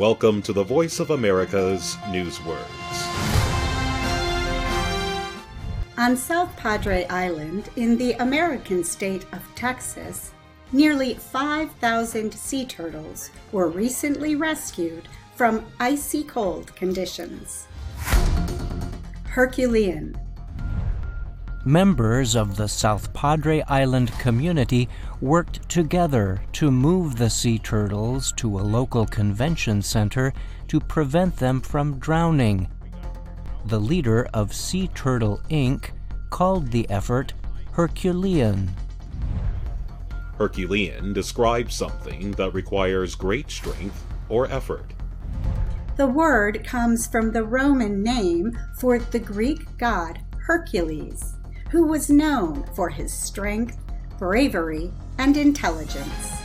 Welcome to the Voice of America's Newswords. On South Padre Island, in the American state of Texas, nearly 5,000 sea turtles were recently rescued from icy cold conditions. Herculean. Members of the South Padre Island community worked together to move the sea turtles to a local convention center to prevent them from drowning. The leader of Sea Turtle Inc. called the effort Herculean. Herculean describes something that requires great strength or effort. The word comes from the Roman name for the Greek god Hercules, who was known for his strength, bravery, and intelligence.